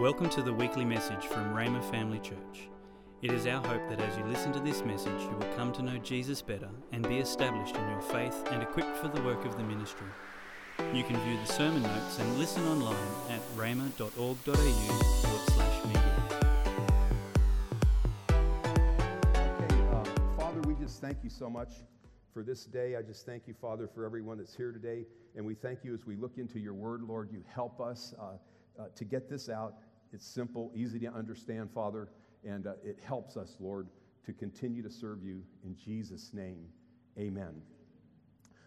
Welcome to the weekly message from Rhema Family Church. It is our hope that as you listen to this message, you will come to know Jesus better and be established in your faith and equipped for the work of the ministry. You can view the sermon notes and listen online at slash media. Okay, uh, Father, we just thank you so much for this day. I just thank you, Father, for everyone that's here today. And we thank you as we look into your word, Lord, you help us uh, uh, to get this out. It's simple, easy to understand, Father, and uh, it helps us, Lord, to continue to serve you in Jesus' name. Amen.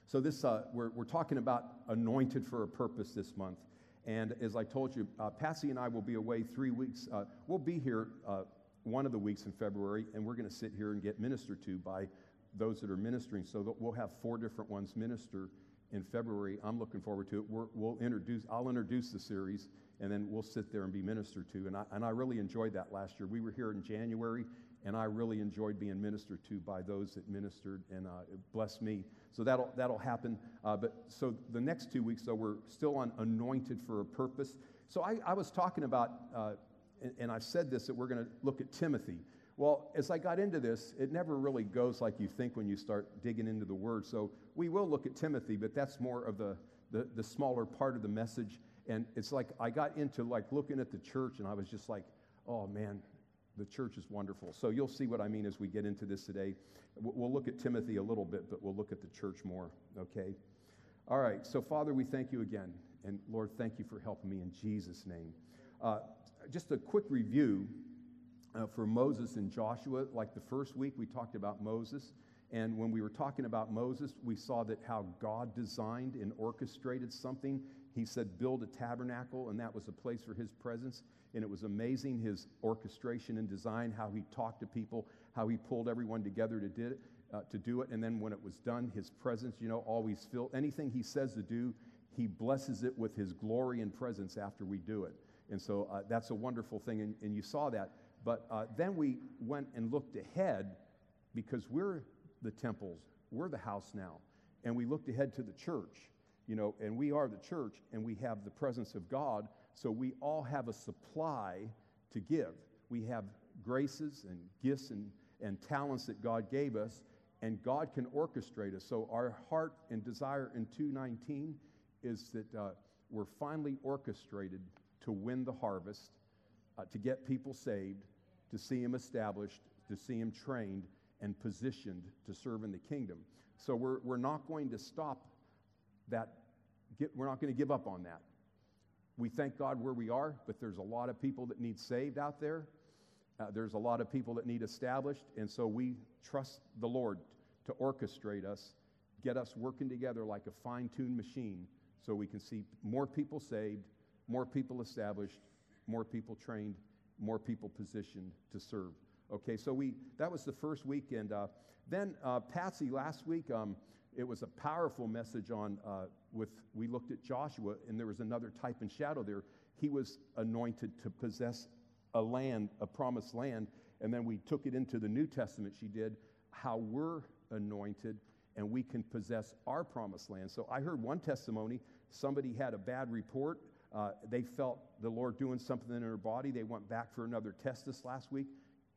So, this, uh, we're, we're talking about anointed for a purpose this month. And as I told you, uh, Patsy and I will be away three weeks. Uh, we'll be here uh, one of the weeks in February, and we're going to sit here and get ministered to by those that are ministering. So we'll have four different ones minister in February. I'm looking forward to it. we will introduce, I'll introduce the series, and then we'll sit there and be ministered to. And I, and I really enjoyed that last year. We were here in January, and I really enjoyed being ministered to by those that ministered, and uh, me. So that'll, that'll happen. Uh, but so the next two weeks, though, we're still on anointed for a purpose. So I, I was talking about, uh, and, and I've said this, that we're going to look at Timothy. Well, as I got into this, it never really goes like you think when you start digging into the word. So we will look at Timothy, but that's more of the, the, the smaller part of the message. And it's like I got into like looking at the church and I was just like, oh man, the church is wonderful. So you'll see what I mean as we get into this today. We'll look at Timothy a little bit, but we'll look at the church more, okay? All right, so Father, we thank you again. And Lord, thank you for helping me in Jesus' name. Uh, just a quick review uh, for Moses and Joshua. Like the first week, we talked about Moses. And when we were talking about Moses, we saw that how God designed and orchestrated something he said, build a tabernacle, and that was a place for his presence. And it was amazing his orchestration and design, how he talked to people, how he pulled everyone together to, did uh, to do it. And then when it was done, his presence, you know, always filled. Anything he says to do, he blesses it with his glory and presence after we do it. And so uh, that's a wonderful thing, and, and, you saw that. But uh, then we went and looked ahead because we're the temples, we're the house now. And we looked ahead to the church you know, and we are the church and we have the presence of God, so we all have a supply to give. We have graces and gifts and, and talents that God gave us, and God can orchestrate us. So our heart and desire in 219 is that uh, we're finally orchestrated to win the harvest, uh, to get people saved, to see them established, to see them trained and positioned to serve in the kingdom. So we're, we're not going to stop that get, we're not going to give up on that. We thank God where we are, but there's a lot of people that need saved out there. Uh, there's a lot of people that need established, and so we trust the Lord to orchestrate us, get us working together like a fine tuned machine so we can see more people saved, more people established, more people trained, more people positioned to serve. Okay, so we that was the first weekend. uh, then uh, Patsy last week. Um, it was a powerful message on uh, with we looked at joshua and there was another type and shadow there. He was anointed to possess a land a promised land and then we took it into the new testament she did how we're anointed and we can possess our promised land. So i heard one testimony somebody had a bad report uh, they felt the lord doing something in their body they went back for another test this last week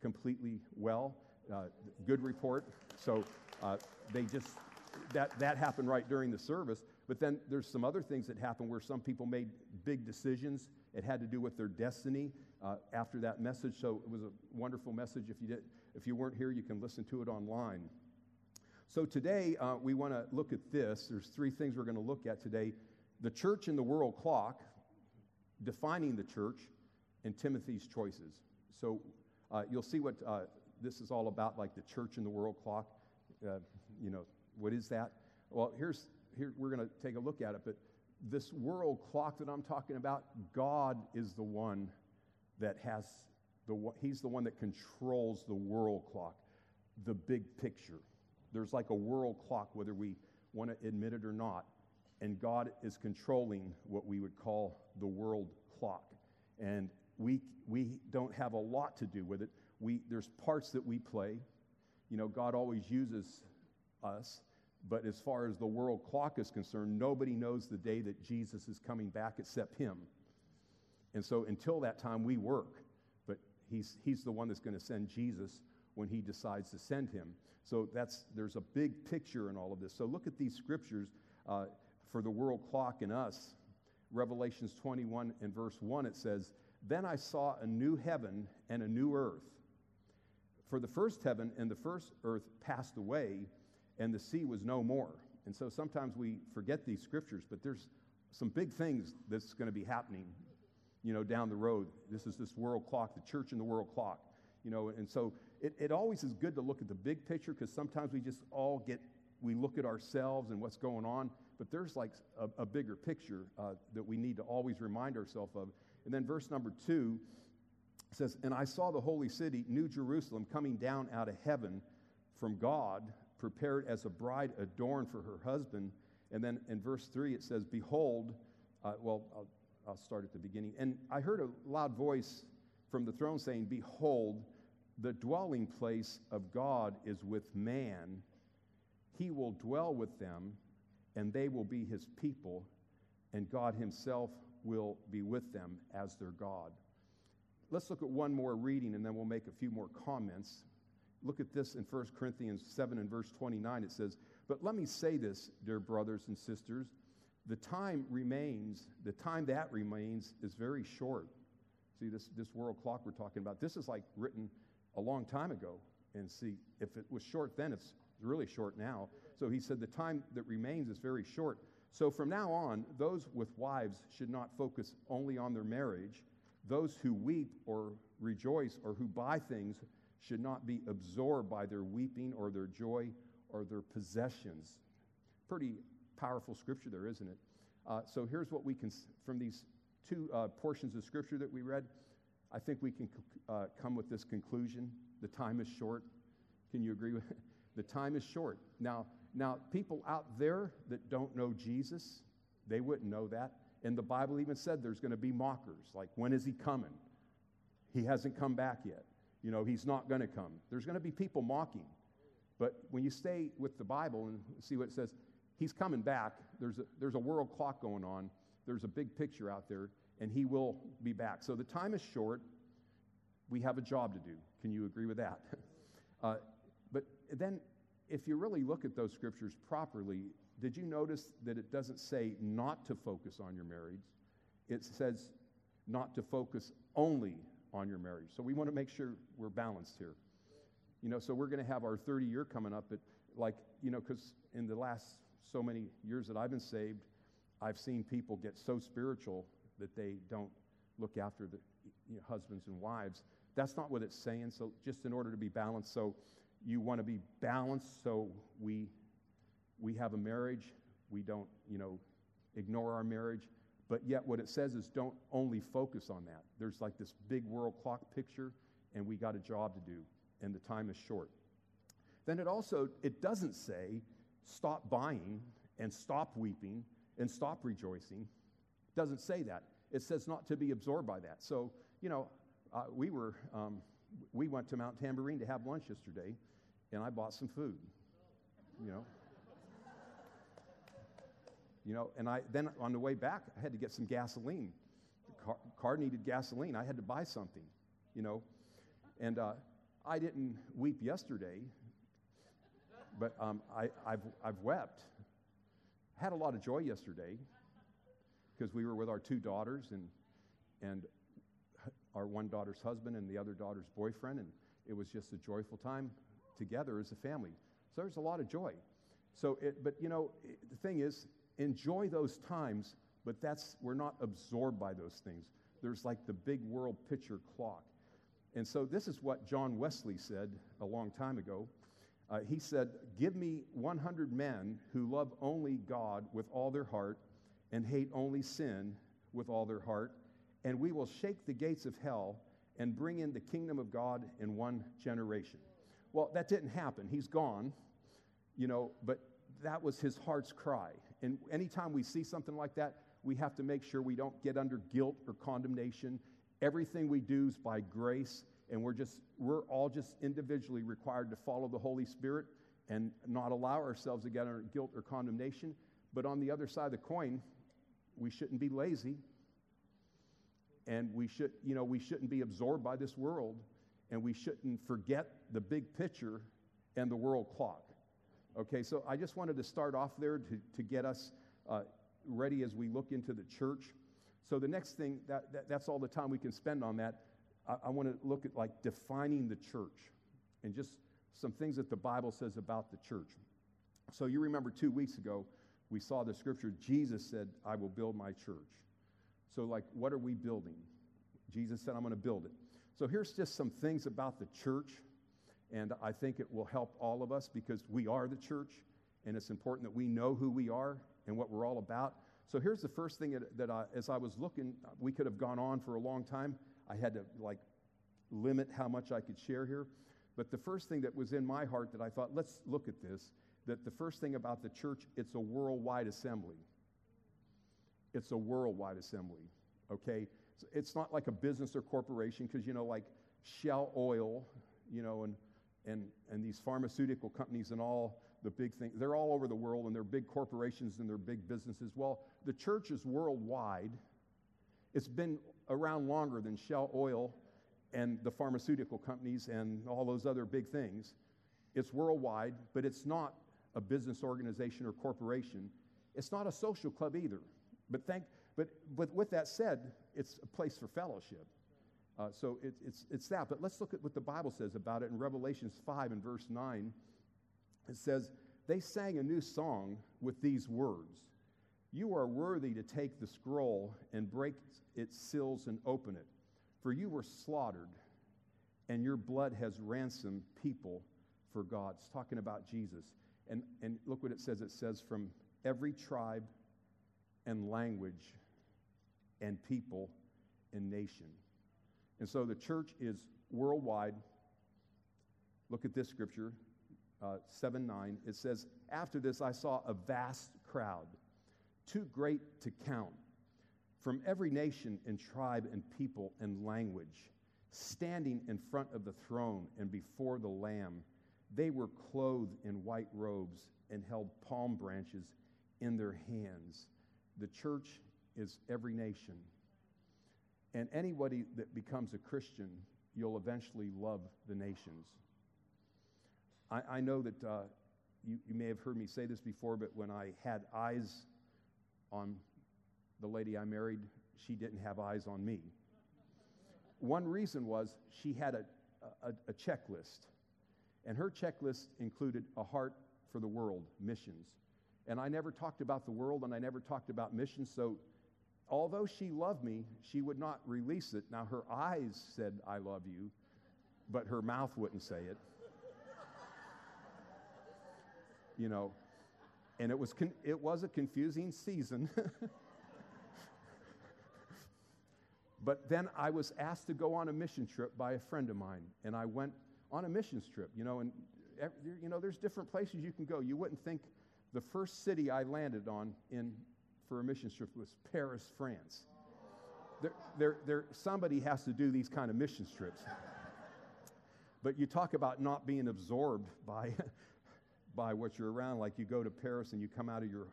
completely well uh, good report. So uh, they just that, that happened right during the service. But then there's some other things that happened where some people made big decisions. It had to do with their destiny uh, after that message. So it was a wonderful message. If you, did, if you weren't here, you can listen to it online. So today, uh, we want to look at this. There's three things we're going to look at today the church and the world clock, defining the church, and Timothy's choices. So uh, you'll see what uh, this is all about, like the church and the world clock. Uh, you know, what is that? Well, here's, here, we're going to take a look at it, but this world clock that I'm talking about, God is the one that has the, he's the one that controls the world clock, the big picture. There's like a world clock, whether we want to admit it or not, and God is controlling what we would call the world clock. And we, we don't have a lot to do with it. We, there's parts that we play. You know, God always uses us, but as far as the world clock is concerned, nobody knows the day that Jesus is coming back except him. And so until that time, we work. But he's, he's the one that's going to send Jesus when he decides to send him. So that's, there's a big picture in all of this. So look at these scriptures uh, for the world clock and us. Revelations 21 and verse 1, it says, Then I saw a new heaven and a new earth. For the first heaven and the first earth passed away, and the sea was no more. And so sometimes we forget these scriptures, but there's some big things that's going to be happening, you know, down the road. This is this world clock, the church and the world clock, you know, and so it, it always is good to look at the big picture because sometimes we just all get, we look at ourselves and what's going on, but there's like a, a bigger picture uh, that we need to always remind ourselves of. And then verse number two says, And I saw the holy city, New Jerusalem, coming down out of heaven from God prepared as a bride adorned for her husband. And then in verse 3, it says, Behold, uh, well, I'll, I'll start at the beginning. And I heard a loud voice from the throne saying, Behold, the dwelling place of God is with man. He will dwell with them, and they will be his people, and God himself will be with them as their God. Let's look at one more reading, and then we'll make a few more comments. Look at this in 1 Corinthians 7 and verse 29. It says, But let me say this, dear brothers and sisters. The time remains, the time that remains is very short. See, this, this world clock we're talking about, this is like written a long time ago. And see, if it was short then, it's really short now. So he said, The time that remains is very short. So from now on, those with wives should not focus only on their marriage. Those who weep or rejoice or who buy things should not be absorbed by their weeping or their joy or their possessions. Pretty powerful scripture there, isn't it? Uh, so here's what we can, from these two uh, portions of scripture that we read, I think we can uh, come with this conclusion. The time is short. Can you agree with it? The time is short. Now, now, people out there that don't know Jesus, they wouldn't know that. And the Bible even said there's going to be mockers. Like, when is he coming? He hasn't come back yet. You know, he's not going to come. There's going to be people mocking. But when you stay with the Bible and see what it says, he's coming back. There's a, there's a world clock going on, there's a big picture out there, and he will be back. So the time is short. We have a job to do. Can you agree with that? uh, but then, if you really look at those scriptures properly, did you notice that it doesn't say not to focus on your marriage? It says not to focus only on your marriage. So we want to make sure we're balanced here. You know, so we're going to have our 30 year coming up, but like, you know, because in the last so many years that I've been saved, I've seen people get so spiritual that they don't look after the you know, husbands and wives. That's not what it's saying. So, just in order to be balanced, so you want to be balanced so we, we have a marriage, we don't, you know, ignore our marriage, but yet, what it says is don't only focus on that. There's like this big world clock picture, and we got a job to do, and the time is short. Then it also it doesn't say stop buying and stop weeping and stop rejoicing. It doesn't say that. It says not to be absorbed by that. So you know, uh, we were um, we went to Mount Tamborine to have lunch yesterday, and I bought some food. You know. You know, and I then on the way back, I had to get some gasoline. The car, car needed gasoline. I had to buy something, you know. And uh, I didn't weep yesterday, but um, I, I've, I've wept. Had a lot of joy yesterday because we were with our two daughters and, and our one daughter's husband and the other daughter's boyfriend, and it was just a joyful time together as a family. So there's a lot of joy. So, it, but you know, it, the thing is, enjoy those times, but that's, we're not absorbed by those things. There's like the big world picture clock. And so this is what John Wesley said a long time ago. Uh, he said, Give me 100 men who love only God with all their heart and hate only sin with all their heart, and we will shake the gates of hell and bring in the kingdom of God in one generation. Well, that didn't happen. He's gone, you know, but that was his heart's cry. And anytime we see something like that, we have to make sure we don't get under guilt or condemnation. Everything we do is by grace, and we're just we're all just individually required to follow the Holy Spirit and not allow ourselves to get under guilt or condemnation. But on the other side of the coin, we shouldn't be lazy. And we, should, you know, we shouldn't be absorbed by this world, and we shouldn't forget the big picture and the world clock. Okay, so I just wanted to start off there to, to get us uh, ready as we look into the church. So the next thing, that, that that's all the time we can spend on that. I, I want to look at like defining the church and just some things that the Bible says about the church. So you remember two weeks ago, we saw the scripture, Jesus said, I will build my church. So, like, what are we building? Jesus said, I'm going to build it. So, here's just some things about the church, and I think it will help all of us because we are the church, and it's important that we know who we are and what we're all about. So, here's the first thing that, that I, as I was looking, we could have gone on for a long time. I had to, like, limit how much I could share here. But the first thing that was in my heart that I thought, let's look at this, that the first thing about the church, it's a worldwide assembly. It's a worldwide assembly, okay? It's not like a business or corporation, because, you know, like Shell Oil, you know, and, and, and these pharmaceutical companies and all the big things, they're all over the world and they're big corporations and they're big businesses. Well, the church is worldwide. It's been around longer than Shell Oil and the pharmaceutical companies and all those other big things. It's worldwide, but it's not a business organization or corporation. It's not a social club either. But, thank, but, but with that said, it's a place for fellowship. Uh, so it, it's, it's that. But let's look at what the Bible says about it in Revelations 5 and verse 9. It says, They sang a new song with these words You are worthy to take the scroll and break its seals and open it. For you were slaughtered, and your blood has ransomed people for God. It's talking about Jesus. And, and look what it says it says, from every tribe and language and people and nation. And so the church is worldwide. Look at this scripture, uh, 7 9. It says, After this I saw a vast crowd, too great to count from every nation and tribe and people and language, standing in front of the throne and before the Lamb. They were clothed in white robes and held palm branches in their hands. The church is every nation. And anybody that becomes a Christian, you'll eventually love the nations. I, I know that uh, you, you may have heard me say this before, but when I had eyes on the lady I married, she didn't have eyes on me. One reason was she had a, a, a checklist, and her checklist included a heart for the world, missions. And I never talked about the world and I never talked about missions, so although she loved me, she would not release it. Now, her eyes said, I love you, but her mouth wouldn't say it. you know, and it was, con- it was a confusing season. But then I was asked to go on a mission trip by a friend of mine, and I went on a missions trip, you know, and you know, there's different places you can go. You wouldn't think the first city I landed on in for a mission trip was Paris, France. There, there, there, somebody has to do these kind of mission trips. but you talk about not being absorbed by, by what you're around. Like you go to Paris and you come out of your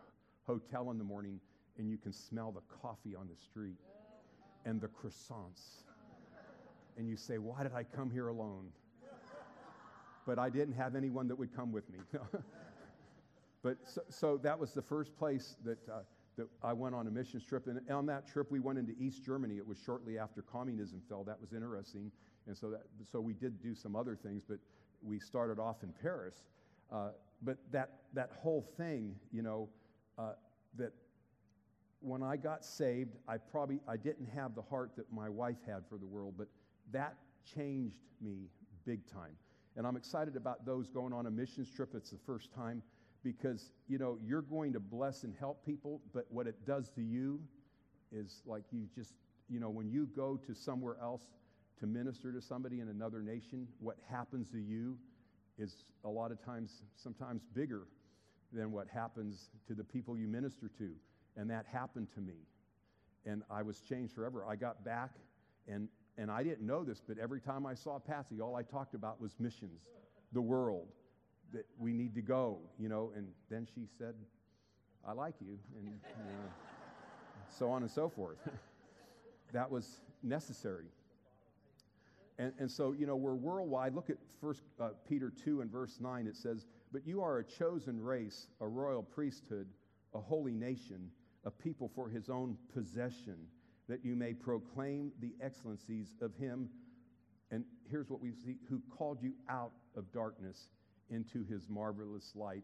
hotel in the morning and you can smell the coffee on the street and the croissants. And you say, Why did I come here alone? But I didn't have anyone that would come with me. but so, so, that was the first place that, uh, that I went on a mission trip. And on that trip, we went into East Germany. It was shortly after communism fell. That was interesting. And so, that, so we did do some other things, but we started off in Paris. Uh, but that, that whole thing, you know, uh, that when I got saved, I probably I didn't have the heart that my wife had for the world, but that changed me big time. And I'm excited about those going on a missions trip. It's the first time because you know you're going to bless and help people, but what it does to you is like you just you know when you go to somewhere else to minister to somebody in another nation, what happens to you is a lot of times sometimes bigger than what happens to the people you minister to. And that happened to me. And I was changed forever. I got back, and, and I didn't know this, but every time I saw Patsy, all I talked about was missions, the world, that we need to go, you know. And then she said, I like you, and you know, so on and so forth. that was, necessary. And, and so, you know, we're worldwide. Look at First uh, Peter 2 and verse 9. It says, But you are a chosen race, a royal priesthood, a holy nation, a people for his own possession, that you may proclaim the excellencies of him. And here's what we see who called you out of darkness into his marvelous light.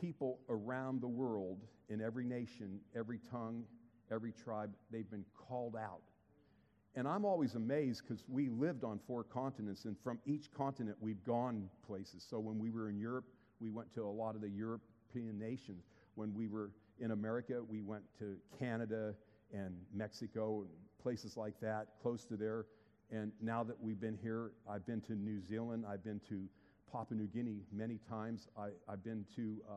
People around the world, in every nation, every tongue, every tribe, they've been called out and I'm always amazed because we lived on four continents, and from each continent, we've gone places. So when we were in Europe, we went to a lot of the European nations. When we were in America, we went to Canada and Mexico and places like that, close to there. And now that we've been here, I've been to New Zealand, I've been to Papua New Guinea many times. I, have been to, uh,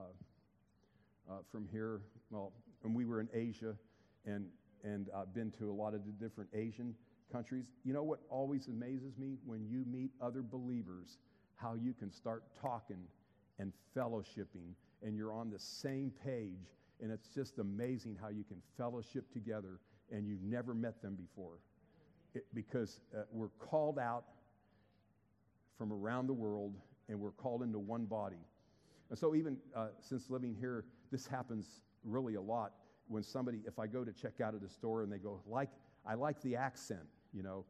uh, from here, well, and we were in Asia, and and uh, been to a lot of the different Asian countries. You know what always amazes me? When you meet other believers, how you can start talking and fellowshipping, and you're on the same page, and it's just amazing how you can fellowship together and you've never met them before. It, because uh, we're called out from around the world and we're called into one body. And so, even uh, since living here, this happens really a lot when somebody, if I go to check out at a store and they go, like, I like the accent, you know,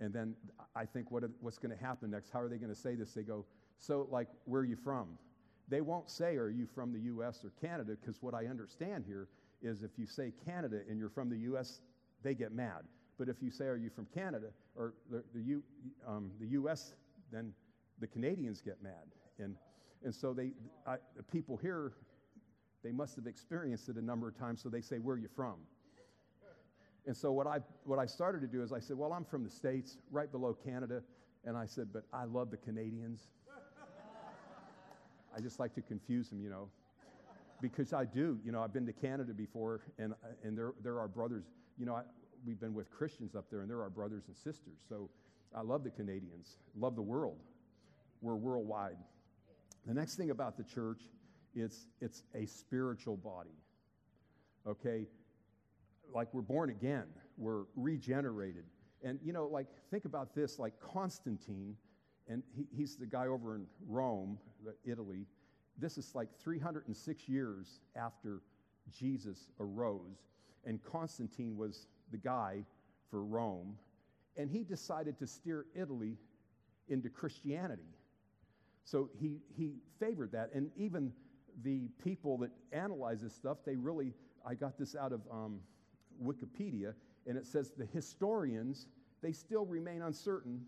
and then I think, what, what's going to happen next? How are they going to say this? They go, so, like, where are you from? They won't say, are you from the U.S. or Canada? Because what I understand here is if you say Canada and you're from the U.S., they get mad. But if you say, are you from Canada or the, the, U, um, the U.S., then the Canadians get mad. And, and so they, I, the people here they must have experienced it a number of times, so they say, Where are you from? And so what I, what I started to do is I said, Well, I'm from the States, right below Canada. And I said, But I love the Canadians. I just like to confuse them, you know, because I do. You know, I've been to Canada before, and, and there, there are brothers. You know, I, we've been with Christians up there, and there are our brothers and sisters. So I love the Canadians, love the world. We're worldwide. The next thing about the church it's, it's a spiritual body. Okay? Like we're born again, we're regenerated. And, you know, like, think about this like Constantine, and he, he's the guy over in Rome, Italy. This is like 306 years after Jesus arose. And Constantine was the guy for Rome. And he decided to steer Italy into Christianity. So he, he favored that. And even the people that analyze this stuff, they really, I got this out of um, Wikipedia, and it says the historians, they still remain uncertain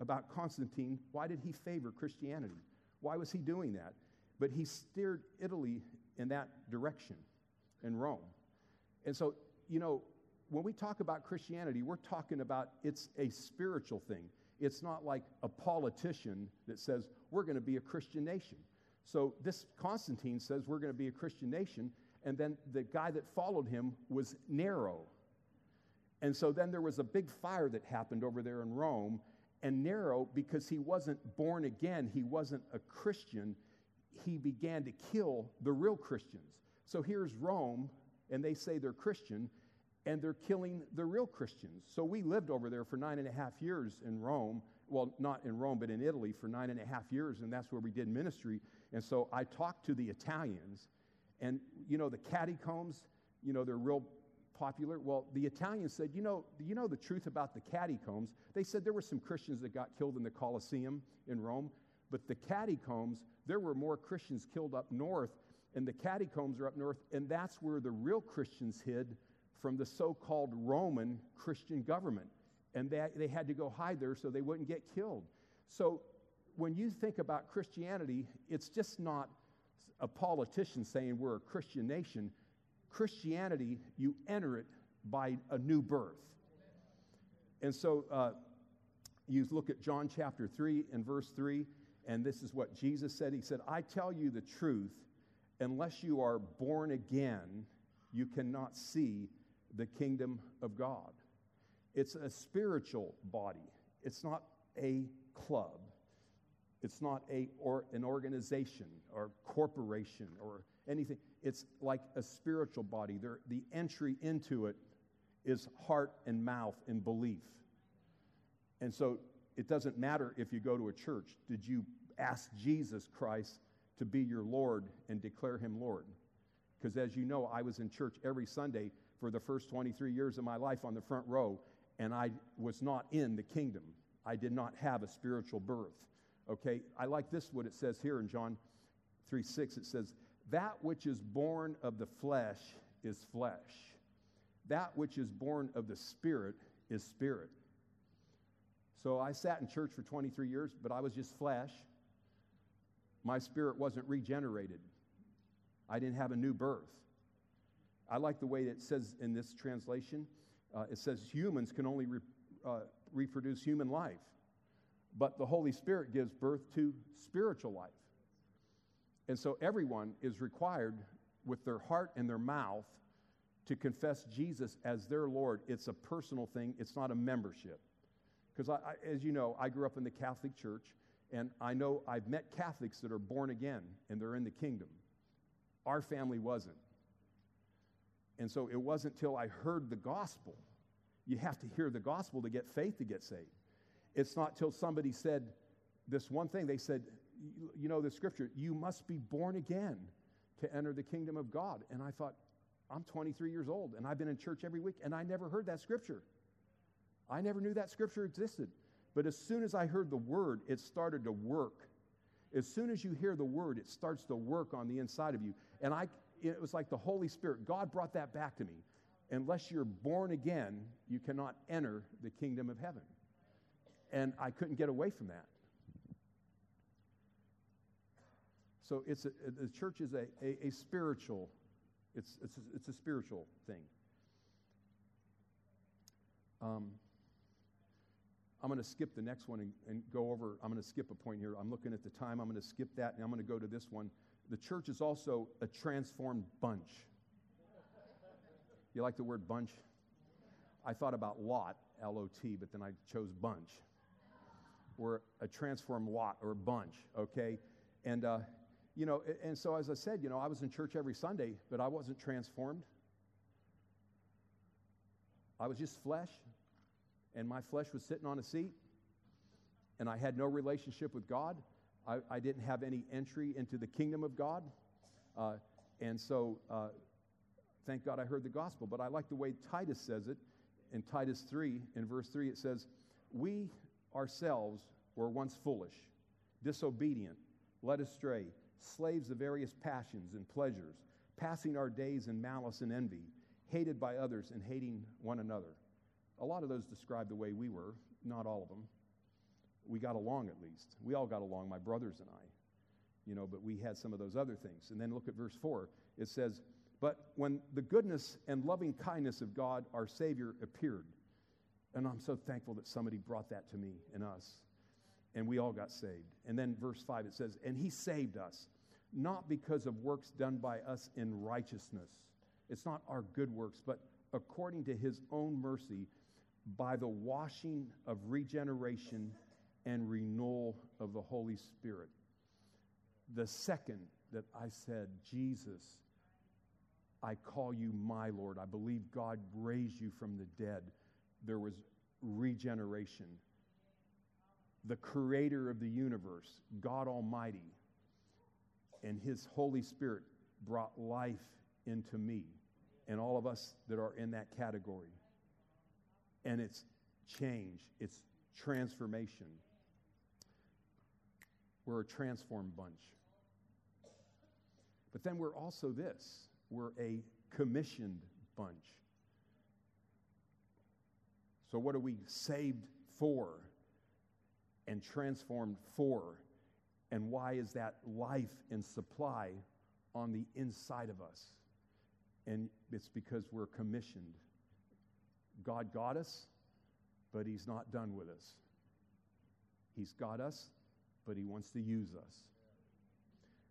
about Constantine. Why did he favor Christianity? Why was he doing that? But he steered Italy in that direction in Rome. And so, you know, when we talk about Christianity, we're talking about it's a spiritual thing. It's not like a politician that says, we're going to be a Christian nation. So this Constantine says we're going to be a Christian nation, and then the guy that followed him was Nero. And so then there was a big fire that happened over there in Rome, and Nero, because he wasn't born again, he wasn't a Christian, he began to kill the real Christians. So here's Rome, and they say they're Christian, and they're killing the real Christians. So we lived over there for nine and a half years in Rome. Well, not in Rome, but in Italy for nine and a half years, and that's where we did ministry. And so I talked to the Italians, and you know, the catacombs, you know, they're real popular. Well, the Italians said, you know, you know the truth about the catacombs? They said there were some Christians that got killed in the Colosseum in Rome, but the catacombs, there were more Christians killed up north, and the catacombs are up north, and that's where the real Christians hid from the so called Roman Christian government. And they, they had to go hide there so they wouldn't get killed. So when you think about Christianity, it's just not a politician saying we're a Christian nation. Christianity, you enter it by a new birth. And so uh, you look at John chapter 3 and verse 3, and this is what Jesus said. He said, I tell you the truth, unless you are born again, you cannot see the kingdom of God. It's a spiritual body, it's not a club. It's not a, or an organization or corporation or anything. It's like a spiritual body. There, the entry into it is heart and mouth and belief. And so it doesn't matter if you go to a church. Did you ask Jesus Christ to be your Lord and declare him Lord? Because as you know, I was in church every Sunday for the first 23 years of my life on the front row, and I was not in the kingdom. I did not have a spiritual birth. Okay, I like this, what it says here in John 3 6. It says, That which is born of the flesh is flesh, that which is born of the spirit is spirit. So I sat in church for 23 years, but I was just flesh. My spirit wasn't regenerated. I didn't have a new birth. I like the way it says in this translation uh, it says humans can only re- uh, reproduce human life, but the Holy Spirit gives birth to spiritual life. And so everyone is required with their heart and their mouth to confess Jesus as their Lord. It's a personal thing, it's not a membership. Because, as you know, I grew up in the Catholic Church, and I know I've met Catholics that are born again and they're in the kingdom. Our family wasn't. And so it wasn't till I heard the gospel. You have to hear the gospel to get faith to get saved. It's not till somebody said this one thing. They said, you know, the scripture, you must be born again to enter the kingdom of God. And I thought, I'm 23 years old and I've been in church every week and I never heard that scripture. I never knew that scripture existed. But as soon as I heard the word, it started to work. As soon as you hear the word, it starts to work on the inside of you. And I, it was like the Holy Spirit. God brought that back to me. Unless you're born again, you cannot enter the kingdom of heaven. And I couldn't get away from that. So it's a, the church is a, a, a spiritual, it's, it's, a, it's a spiritual thing. Um, I'm going to skip the next one and, and go over. I'm going to skip a point here. I'm looking at the time. I'm going to skip that and I'm going to go to this one. The church is also a transformed bunch. You like the word bunch? I thought about lot, L O T, but then I chose bunch. We're a transformed lot or bunch, okay? And, uh, you know, and so as I said, you know, I was in church every Sunday, but I wasn't transformed. I was just flesh, and my flesh was sitting on a seat, and I had no relationship with God. I, I didn't have any entry into the kingdom of God. Uh, and so, uh, thank God I heard the gospel. But I like the way Titus says it in Titus 3, in verse 3, it says, We ourselves were once foolish, disobedient, led astray, slaves of various passions and pleasures, passing our days in malice and envy, hated by others and hating one another. A lot of those describe the way we were, not all of them. We got along at least. We all got along, my brothers and I, you know, but we had some of those other things. And then look at verse 4. It says, But when the goodness and loving kindness of God, our Savior, appeared, and I'm so thankful that somebody brought that to me and us, and we all got saved. And then verse 5, it says, And He saved us, not because of works done by us in righteousness. It's not our good works, but according to His own mercy by the washing of regeneration and renewal of the Holy Spirit. The second that I said, Jesus, I call you my Lord, I believe God raised you from the dead, there was regeneration. The creator of the universe, God Almighty, and His Holy Spirit brought life into me and all of us that are in that category and it's change, it's transformation. We're a transformed bunch. But then we're also this we're a commissioned bunch. So, what are we saved for and transformed for? And why is that life and supply on the inside of us? And it's because we're commissioned God got us, but He's not done with us. He's got us, but He wants to use us.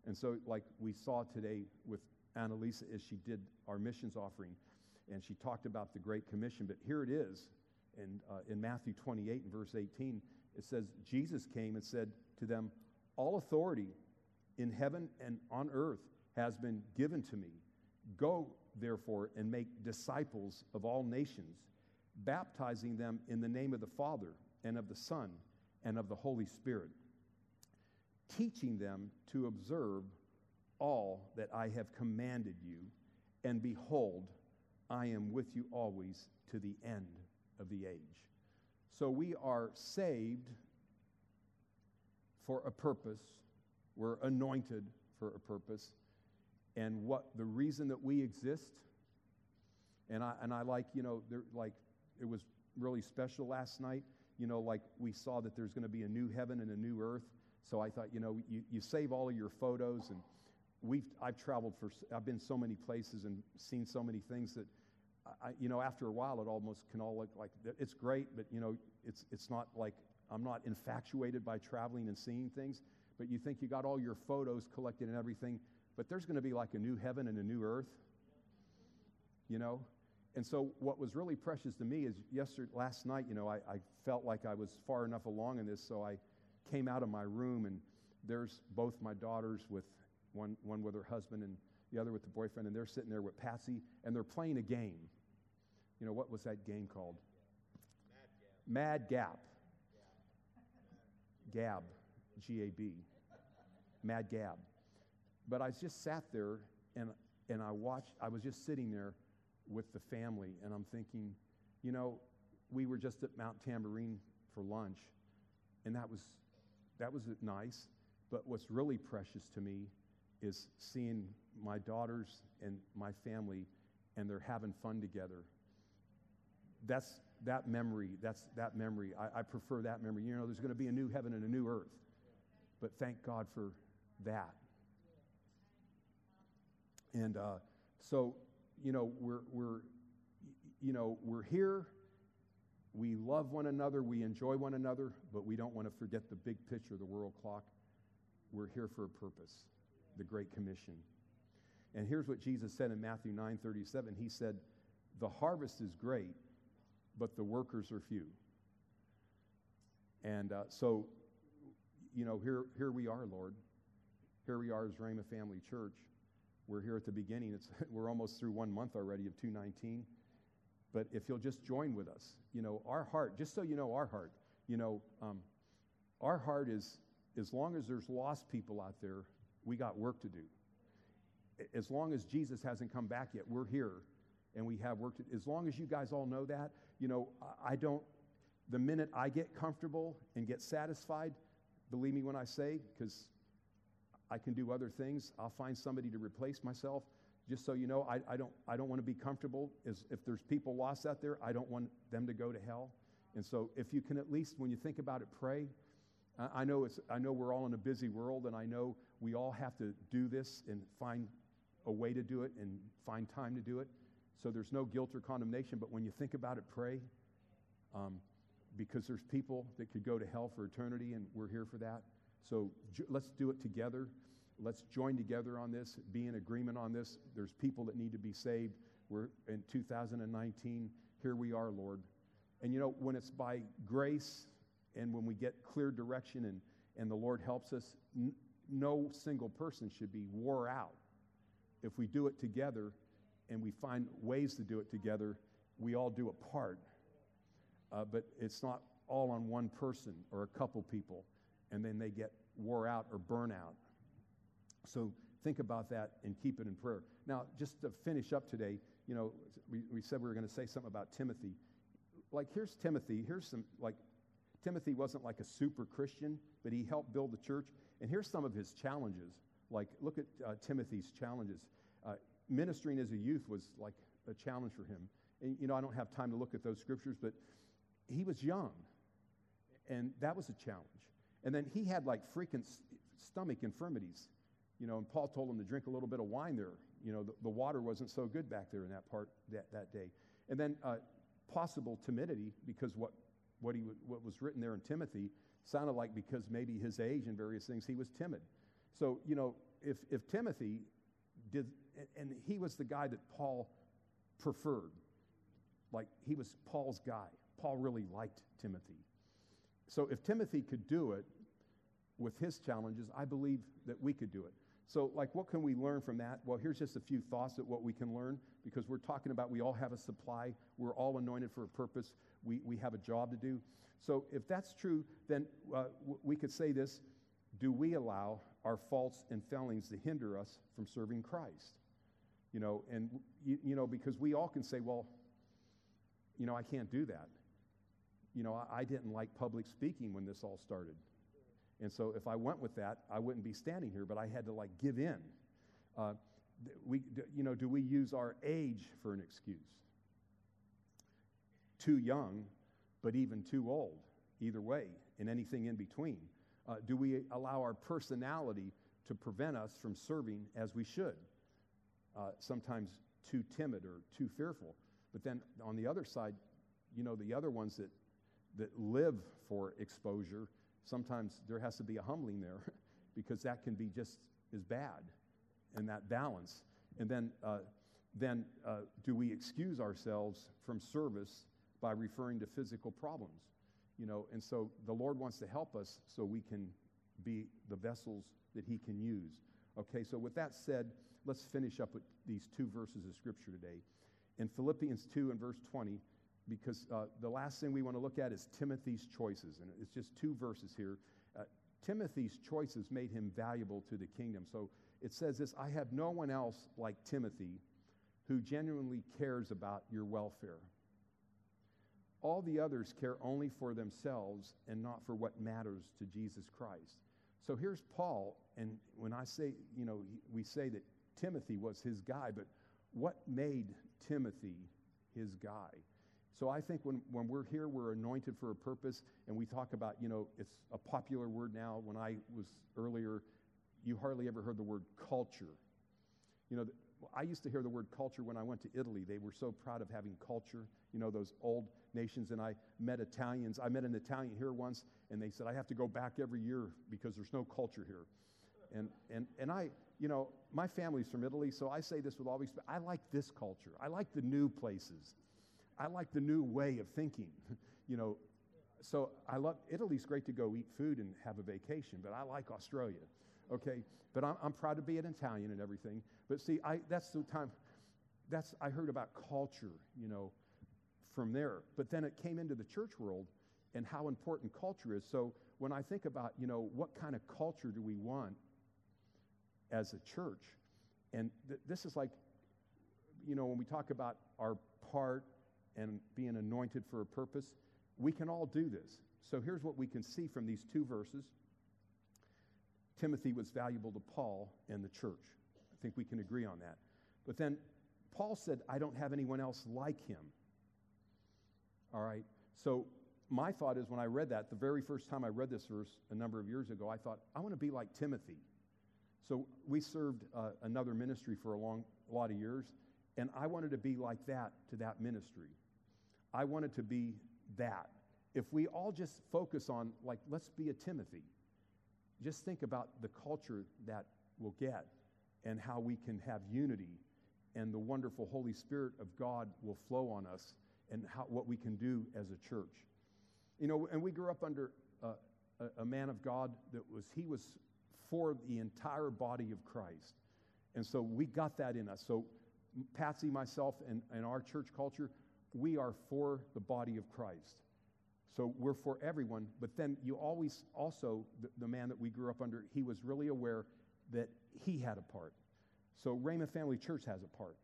And so, like we saw today with Annalisa as she did our missions offering, and she talked about the Great Commission, but here it is in, uh, in Matthew 28 and verse 18. It says, Jesus came and said to them, All authority in heaven and on earth has been given to me. Go, therefore, and make disciples of all nations baptizing them in the name of the Father and of the Son and of the Holy Spirit, teaching them to observe all that I have commanded you. And behold, I am with you always to the end of the age. So we are saved for a purpose, we're anointed for a purpose. And what the reason that we exist, and I, and I like, you know, there, like it was really special last night. You know, like we saw that there's going to be a new heaven and a new earth. So I thought, you know, you, you save all of your photos, and we've I've traveled for I've been so many places and seen so many things that, I, you know, after a while it almost can all look like it's great, but you know, it's it's not like I'm not infatuated by traveling and seeing things. But you think you got all your photos collected and everything, but there's going to be like a new heaven and a new earth. You know, and so, what was really precious to me is yesterday, last night, you know, I, I, felt like I was far enough along in this, so I came out of my room, and there's both my daughters with one, one with her husband and the other with the boyfriend, and they're sitting there with Patsy, and they're playing a game. You know, what was that game called? Mad Gap. Gab, G A B. Mad Gab. But I just sat there and, and I watched, I was just sitting there with the family, and I'm thinking, you know, we were just at Mount Tamborine for lunch, and that was that was nice. But what's really precious to me is seeing my daughters and my family, and they're having fun together. That's that memory. That's that memory. I, I prefer that memory. You know, there's going to be a new heaven and a new earth, but thank God for that. And uh, so you know, we're, we're, you know, we're here. We love one another. We enjoy one another, but we don't want to forget the big picture, the world clock. We're here for a purpose, the Great Commission. And here's what Jesus said in Matthew 9 37. He said, The harvest is great, but the workers are few. And uh, so, you know, here, here we are, Lord. Here we are as Rhema Family Church. We're here at the beginning. It's, we're almost through one month already of 219. But if you'll just join with us, you know, our heart, just so you know our heart, you know, um, our heart is, as long as there's lost people out there, we got work to do. As long as Jesus hasn't come back yet, we're here and we have work to As long as you guys all know that, you know, I don't, the minute I get comfortable and get satisfied, believe me when I say, because I can do other things. I'll find somebody to replace myself. Just so you know, I, I don't, I don't want to be comfortable. If there's people lost out there, I don't want them to go to hell. And so, if you can at least, when you think about it, pray. I, I know, it's, I know we're all in a busy world, and I know we all have to do this and find a way to do it and find time to do it. So, there's no guilt or condemnation. But when you think about it, pray. Um, because there's people that could go to hell for eternity, and we're here for that. So let's do it together. Let's join together on this, be in agreement on this. There's people that need to be saved. We're in 2019. Here we are, Lord. And you know, when it's by grace and when we get clear direction and, and the Lord helps us, n- no single person should be wore out. If we do it together and we find ways to do it together, we all do a part. Uh, but it's not all on one person or a couple people and then they get wore out or burn out. So think about that and keep it in prayer. Now, just to finish up today, you know, we, we said we were going to say something about Timothy. Like, here's Timothy. Here's some, like, Timothy wasn't like a super Christian, but he helped build the church. And here's some of his challenges. Like, look at uh, Timothy's challenges. Uh, ministering as a youth was like a challenge for him. And, you know, I don't have time to look at those scriptures, but he was young. And that was a challenge. And then he had like freaking stomach infirmities. You know, and Paul told him to drink a little bit of wine there. You know, the, the water wasn't so good back there in that part that, that day. And then uh, possible timidity because what, what, he, what was written there in Timothy sounded like because maybe his age and various things, he was timid. So, you know, if, if Timothy did, and he was the guy that Paul preferred, like he was Paul's guy. Paul really liked Timothy. So if Timothy could do it, with his challenges, I believe that we could do it. So, like, what can we learn from that? Well, here's just a few thoughts at what we can learn because we're talking about we all have a supply, we're all anointed for a purpose, we, we have a job to do. So, if that's true, then uh, w- we could say this Do we allow our faults and failings to hinder us from serving Christ? You know, and, you, you know, because we all can say, well, you know, I can't do that. You know, I, I didn't like public speaking when this all started. And so if I went with that, I wouldn't be standing here, but I had to like give in. Uh, we, you know, do we use our age for an excuse? Too young, but even too old, either way, and anything in between. Uh, do we allow our personality to prevent us from serving as we should? Uh, sometimes too timid or too fearful. But then on the other side, you know, the other ones that, that live for exposure, sometimes there has to be a humbling there because that can be just as bad in that balance. And then, uh, then uh, do we excuse ourselves from service by referring to physical problems? You know, and so the Lord wants to help us so we can be the vessels that He can use. Okay, so with that said, let's finish up with these two verses of Scripture today. In Philippians 2 and verse 20, because uh, the last thing we want to look at is Timothy's choices. And it's just two verses here. Uh, Timothy's choices made him valuable to the kingdom. So it says this I have no one else like Timothy who genuinely cares about your welfare. All the others care only for themselves and not for what matters to Jesus Christ. So here's Paul, and when I say, you know, we say that Timothy was his guy, but what made Timothy his guy? So I think when, when we're here, we're anointed for a purpose, and we talk about, you know, it's a popular word now. When I was earlier, you hardly ever heard the word culture. You know, I used to hear the word culture when I went to Italy. They were so proud of having culture, you know, those old nations. And I met Italians. I met an Italian here once, and they said, I have to go back every year because there's no culture here. And, and, and I, you know, my family's from Italy, so I say this with all respect. I like this culture. I like the new places. I like the new way of thinking. you know, so I love Italy's great to go eat food and have a vacation, but I like Australia. Okay, but I'm, I'm proud to be an Italian and everything. But see, I that's the time. That's I heard about culture, you know, from there. But then it came into the church world and how important culture is. So when I think about, you know, what kind of culture do we want as a church? And th- this is like, you know, when we talk about our part and being anointed for a purpose, we can all do this. So here's what we can see from these two verses Timothy was valuable to Paul and the church. I think we can agree on that. But then Paul said, I don't have anyone else like him. All right? So my thought is when I read that, the very first time I read this verse a number of years ago, I thought, I want to be like Timothy. So we served uh, another ministry for a long a lot of years, and I wanted to be like that to that ministry. I wanted to be that. If we all just focus on, like, let's be a Timothy, just think about the culture that we'll get and how we can have unity and the wonderful Holy Spirit of God will flow on us and how, what we can do as a church. You know, and we grew up under a, a man of God that was, he was for the entire body of Christ. And so we got that in us. So Patsy, myself, and, and our church culture, we are for the body of Christ. So we're for everyone, but then you always also, the, the, man that we grew up under, he was really aware that he had a part. So Rhema Family Church has a part.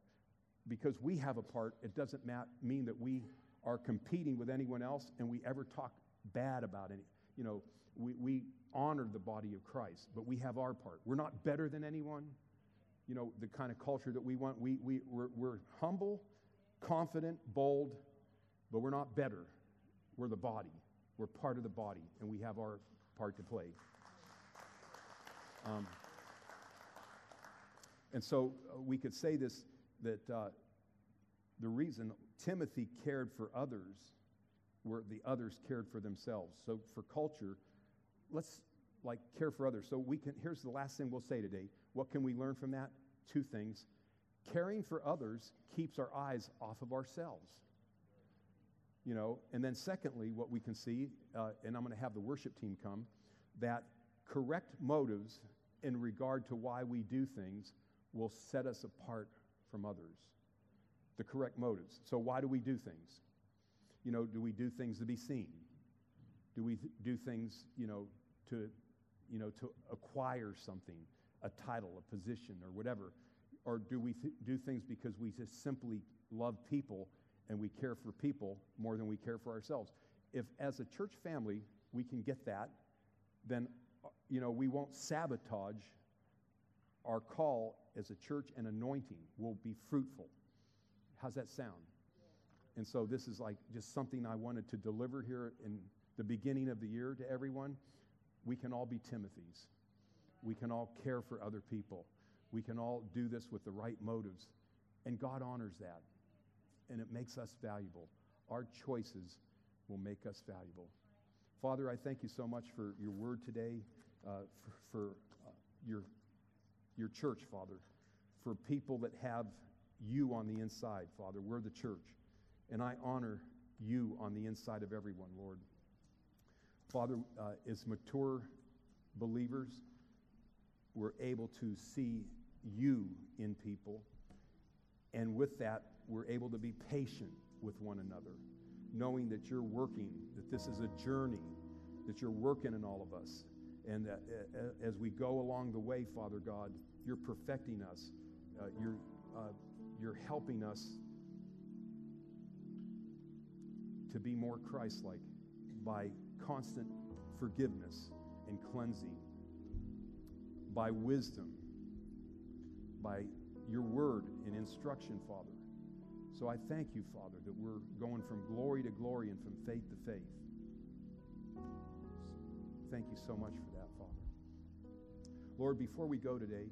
Because we have a part, it doesn't mean that we are competing with anyone else and we ever talk bad about any. You know, we, we honor the body of Christ, but we have our part. We're not better than anyone. You know, the kind of culture that we want. We, we, we're, we're humble, confident, bold, but we're not better. We're the body. We're part of the body, and we have our part to play. Um, and so uh, we could say this that uh, the reason Timothy cared for others where the others cared for themselves. So for culture, let's like care for others. So we can here's the last thing we'll say today. What can we learn from that? Two things. Caring for others keeps our eyes off of ourselves. You know, and then secondly, what we can see, uh, and I'm going to have the worship team come, that correct motives in regard to why we do things will set us apart from others. The correct motives. So, why do we do things? You know, do we do things to be seen? Do we th- do things, you know, to, you know, to acquire something, a title, a position, or whatever? Or do we th- do things because we just simply love people and we care for people more than we care for ourselves? If, as a church family, we can get that, then, uh, you know, we won't sabotage our call as a church and anointing. We'll be fruitful. How's that sound? And so this is like just something I wanted to deliver here in the beginning of the year to everyone. We can all be Timothy's. We can all care for other people. We can all do this with the right motives. And God honors that. And it makes us valuable. Our choices will make us valuable. Father, I thank you so much for your word today, uh, for, for uh, your, your church, Father, for people that have you on the inside, Father. We're the church. And I honor you on the inside of everyone, Lord. Father, uh, as mature believers, we're able to see you in people. And with that, we're able to be patient with one another, knowing that you're working, that this is a journey, that you're working in all of us. And uh, uh, as we go along the way, Father God, you're perfecting us. Uh, you're, uh, you're helping us to be more Christ like by constant forgiveness and cleansing, by wisdom, by your word and instruction, Father. So I thank you, Father, that we're going from glory to glory and from faith to faith. Thank you so much for that, Father. Lord, before we go today,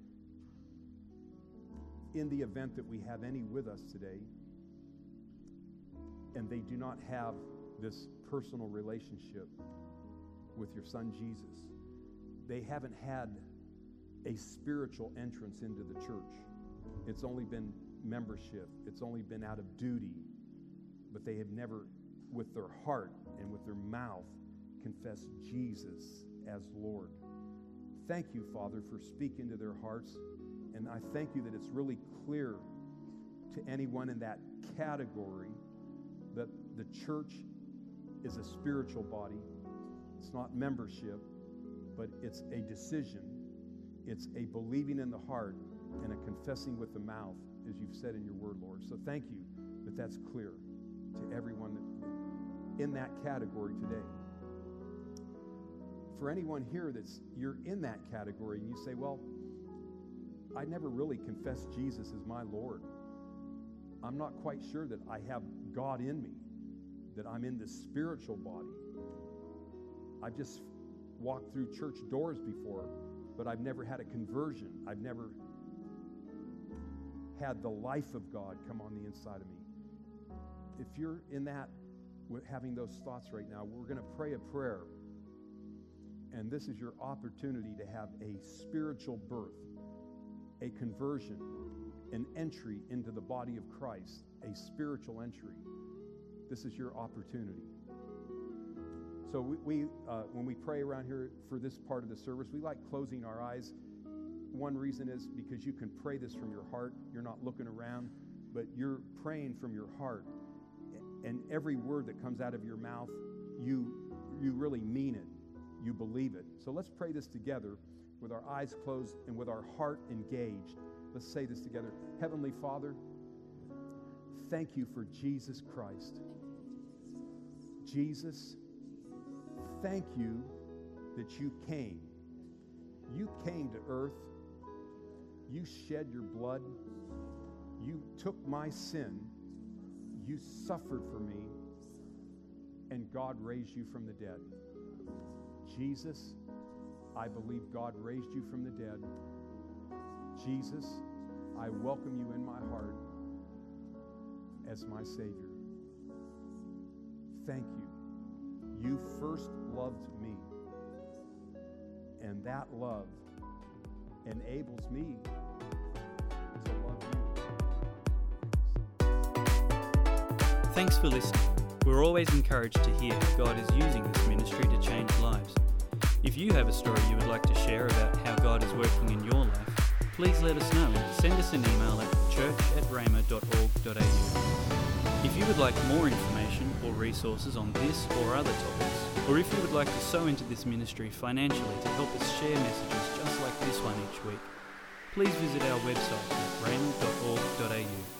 in the event that we have any with us today, and they do not have this personal relationship with your son Jesus. They haven't had a spiritual entrance into the church. It's only been membership, it's only been out of duty, but they have never, with their heart and with their mouth, confessed Jesus as Lord. Thank you, Father, for speaking to their hearts. And I thank you that it's really clear to anyone in that category that the church is a spiritual body. It's not membership, but it's a decision. It's a believing in the heart and a confessing with the mouth, as you've said in your word, Lord. So thank you that that's clear to everyone in that category today. For anyone here that's you're in that category and you say, well, I never really confessed Jesus as my Lord. I'm not quite sure that I have God in me, that I'm in the spiritual body. I've just walked through church doors before, but I've never had a conversion. I've never had the life of God come on the inside of me. If you're in that, having those thoughts right now, we're going to pray a prayer. And this is your opportunity to have a spiritual birth, a conversion, an entry into the body of Christ, a spiritual entry. This is your opportunity. So we, we uh, when we pray around here for this part of the service, we like closing our eyes. One reason is because you can pray this from your heart. You're not looking around, but you're praying from your heart. And every word that comes out of your mouth, you, you really mean it. You believe it. So let's pray this together with our eyes closed and with our heart engaged. Let's say this together. Heavenly Father, thank you for Jesus Christ. Jesus, thank you that you came. You came to earth. You shed your blood. You took my sin. You suffered for me. And God raised you from the dead. Jesus, I believe God raised you from the dead. Jesus, I welcome you in my heart as my Savior. Thank you. You first loved me, and that love enables me to love you. Thanks for listening. We're always encouraged to hear how God is using this ministry to change lives. If you have a story you would like to share about how God is working in your life, please let us know. Send us an email at church at rhema.org.au. If you would like more information or resources on this or other topics, or if you would like to sow into this ministry financially to help us share messages just like this one each week, please visit our website at rhema.org.au.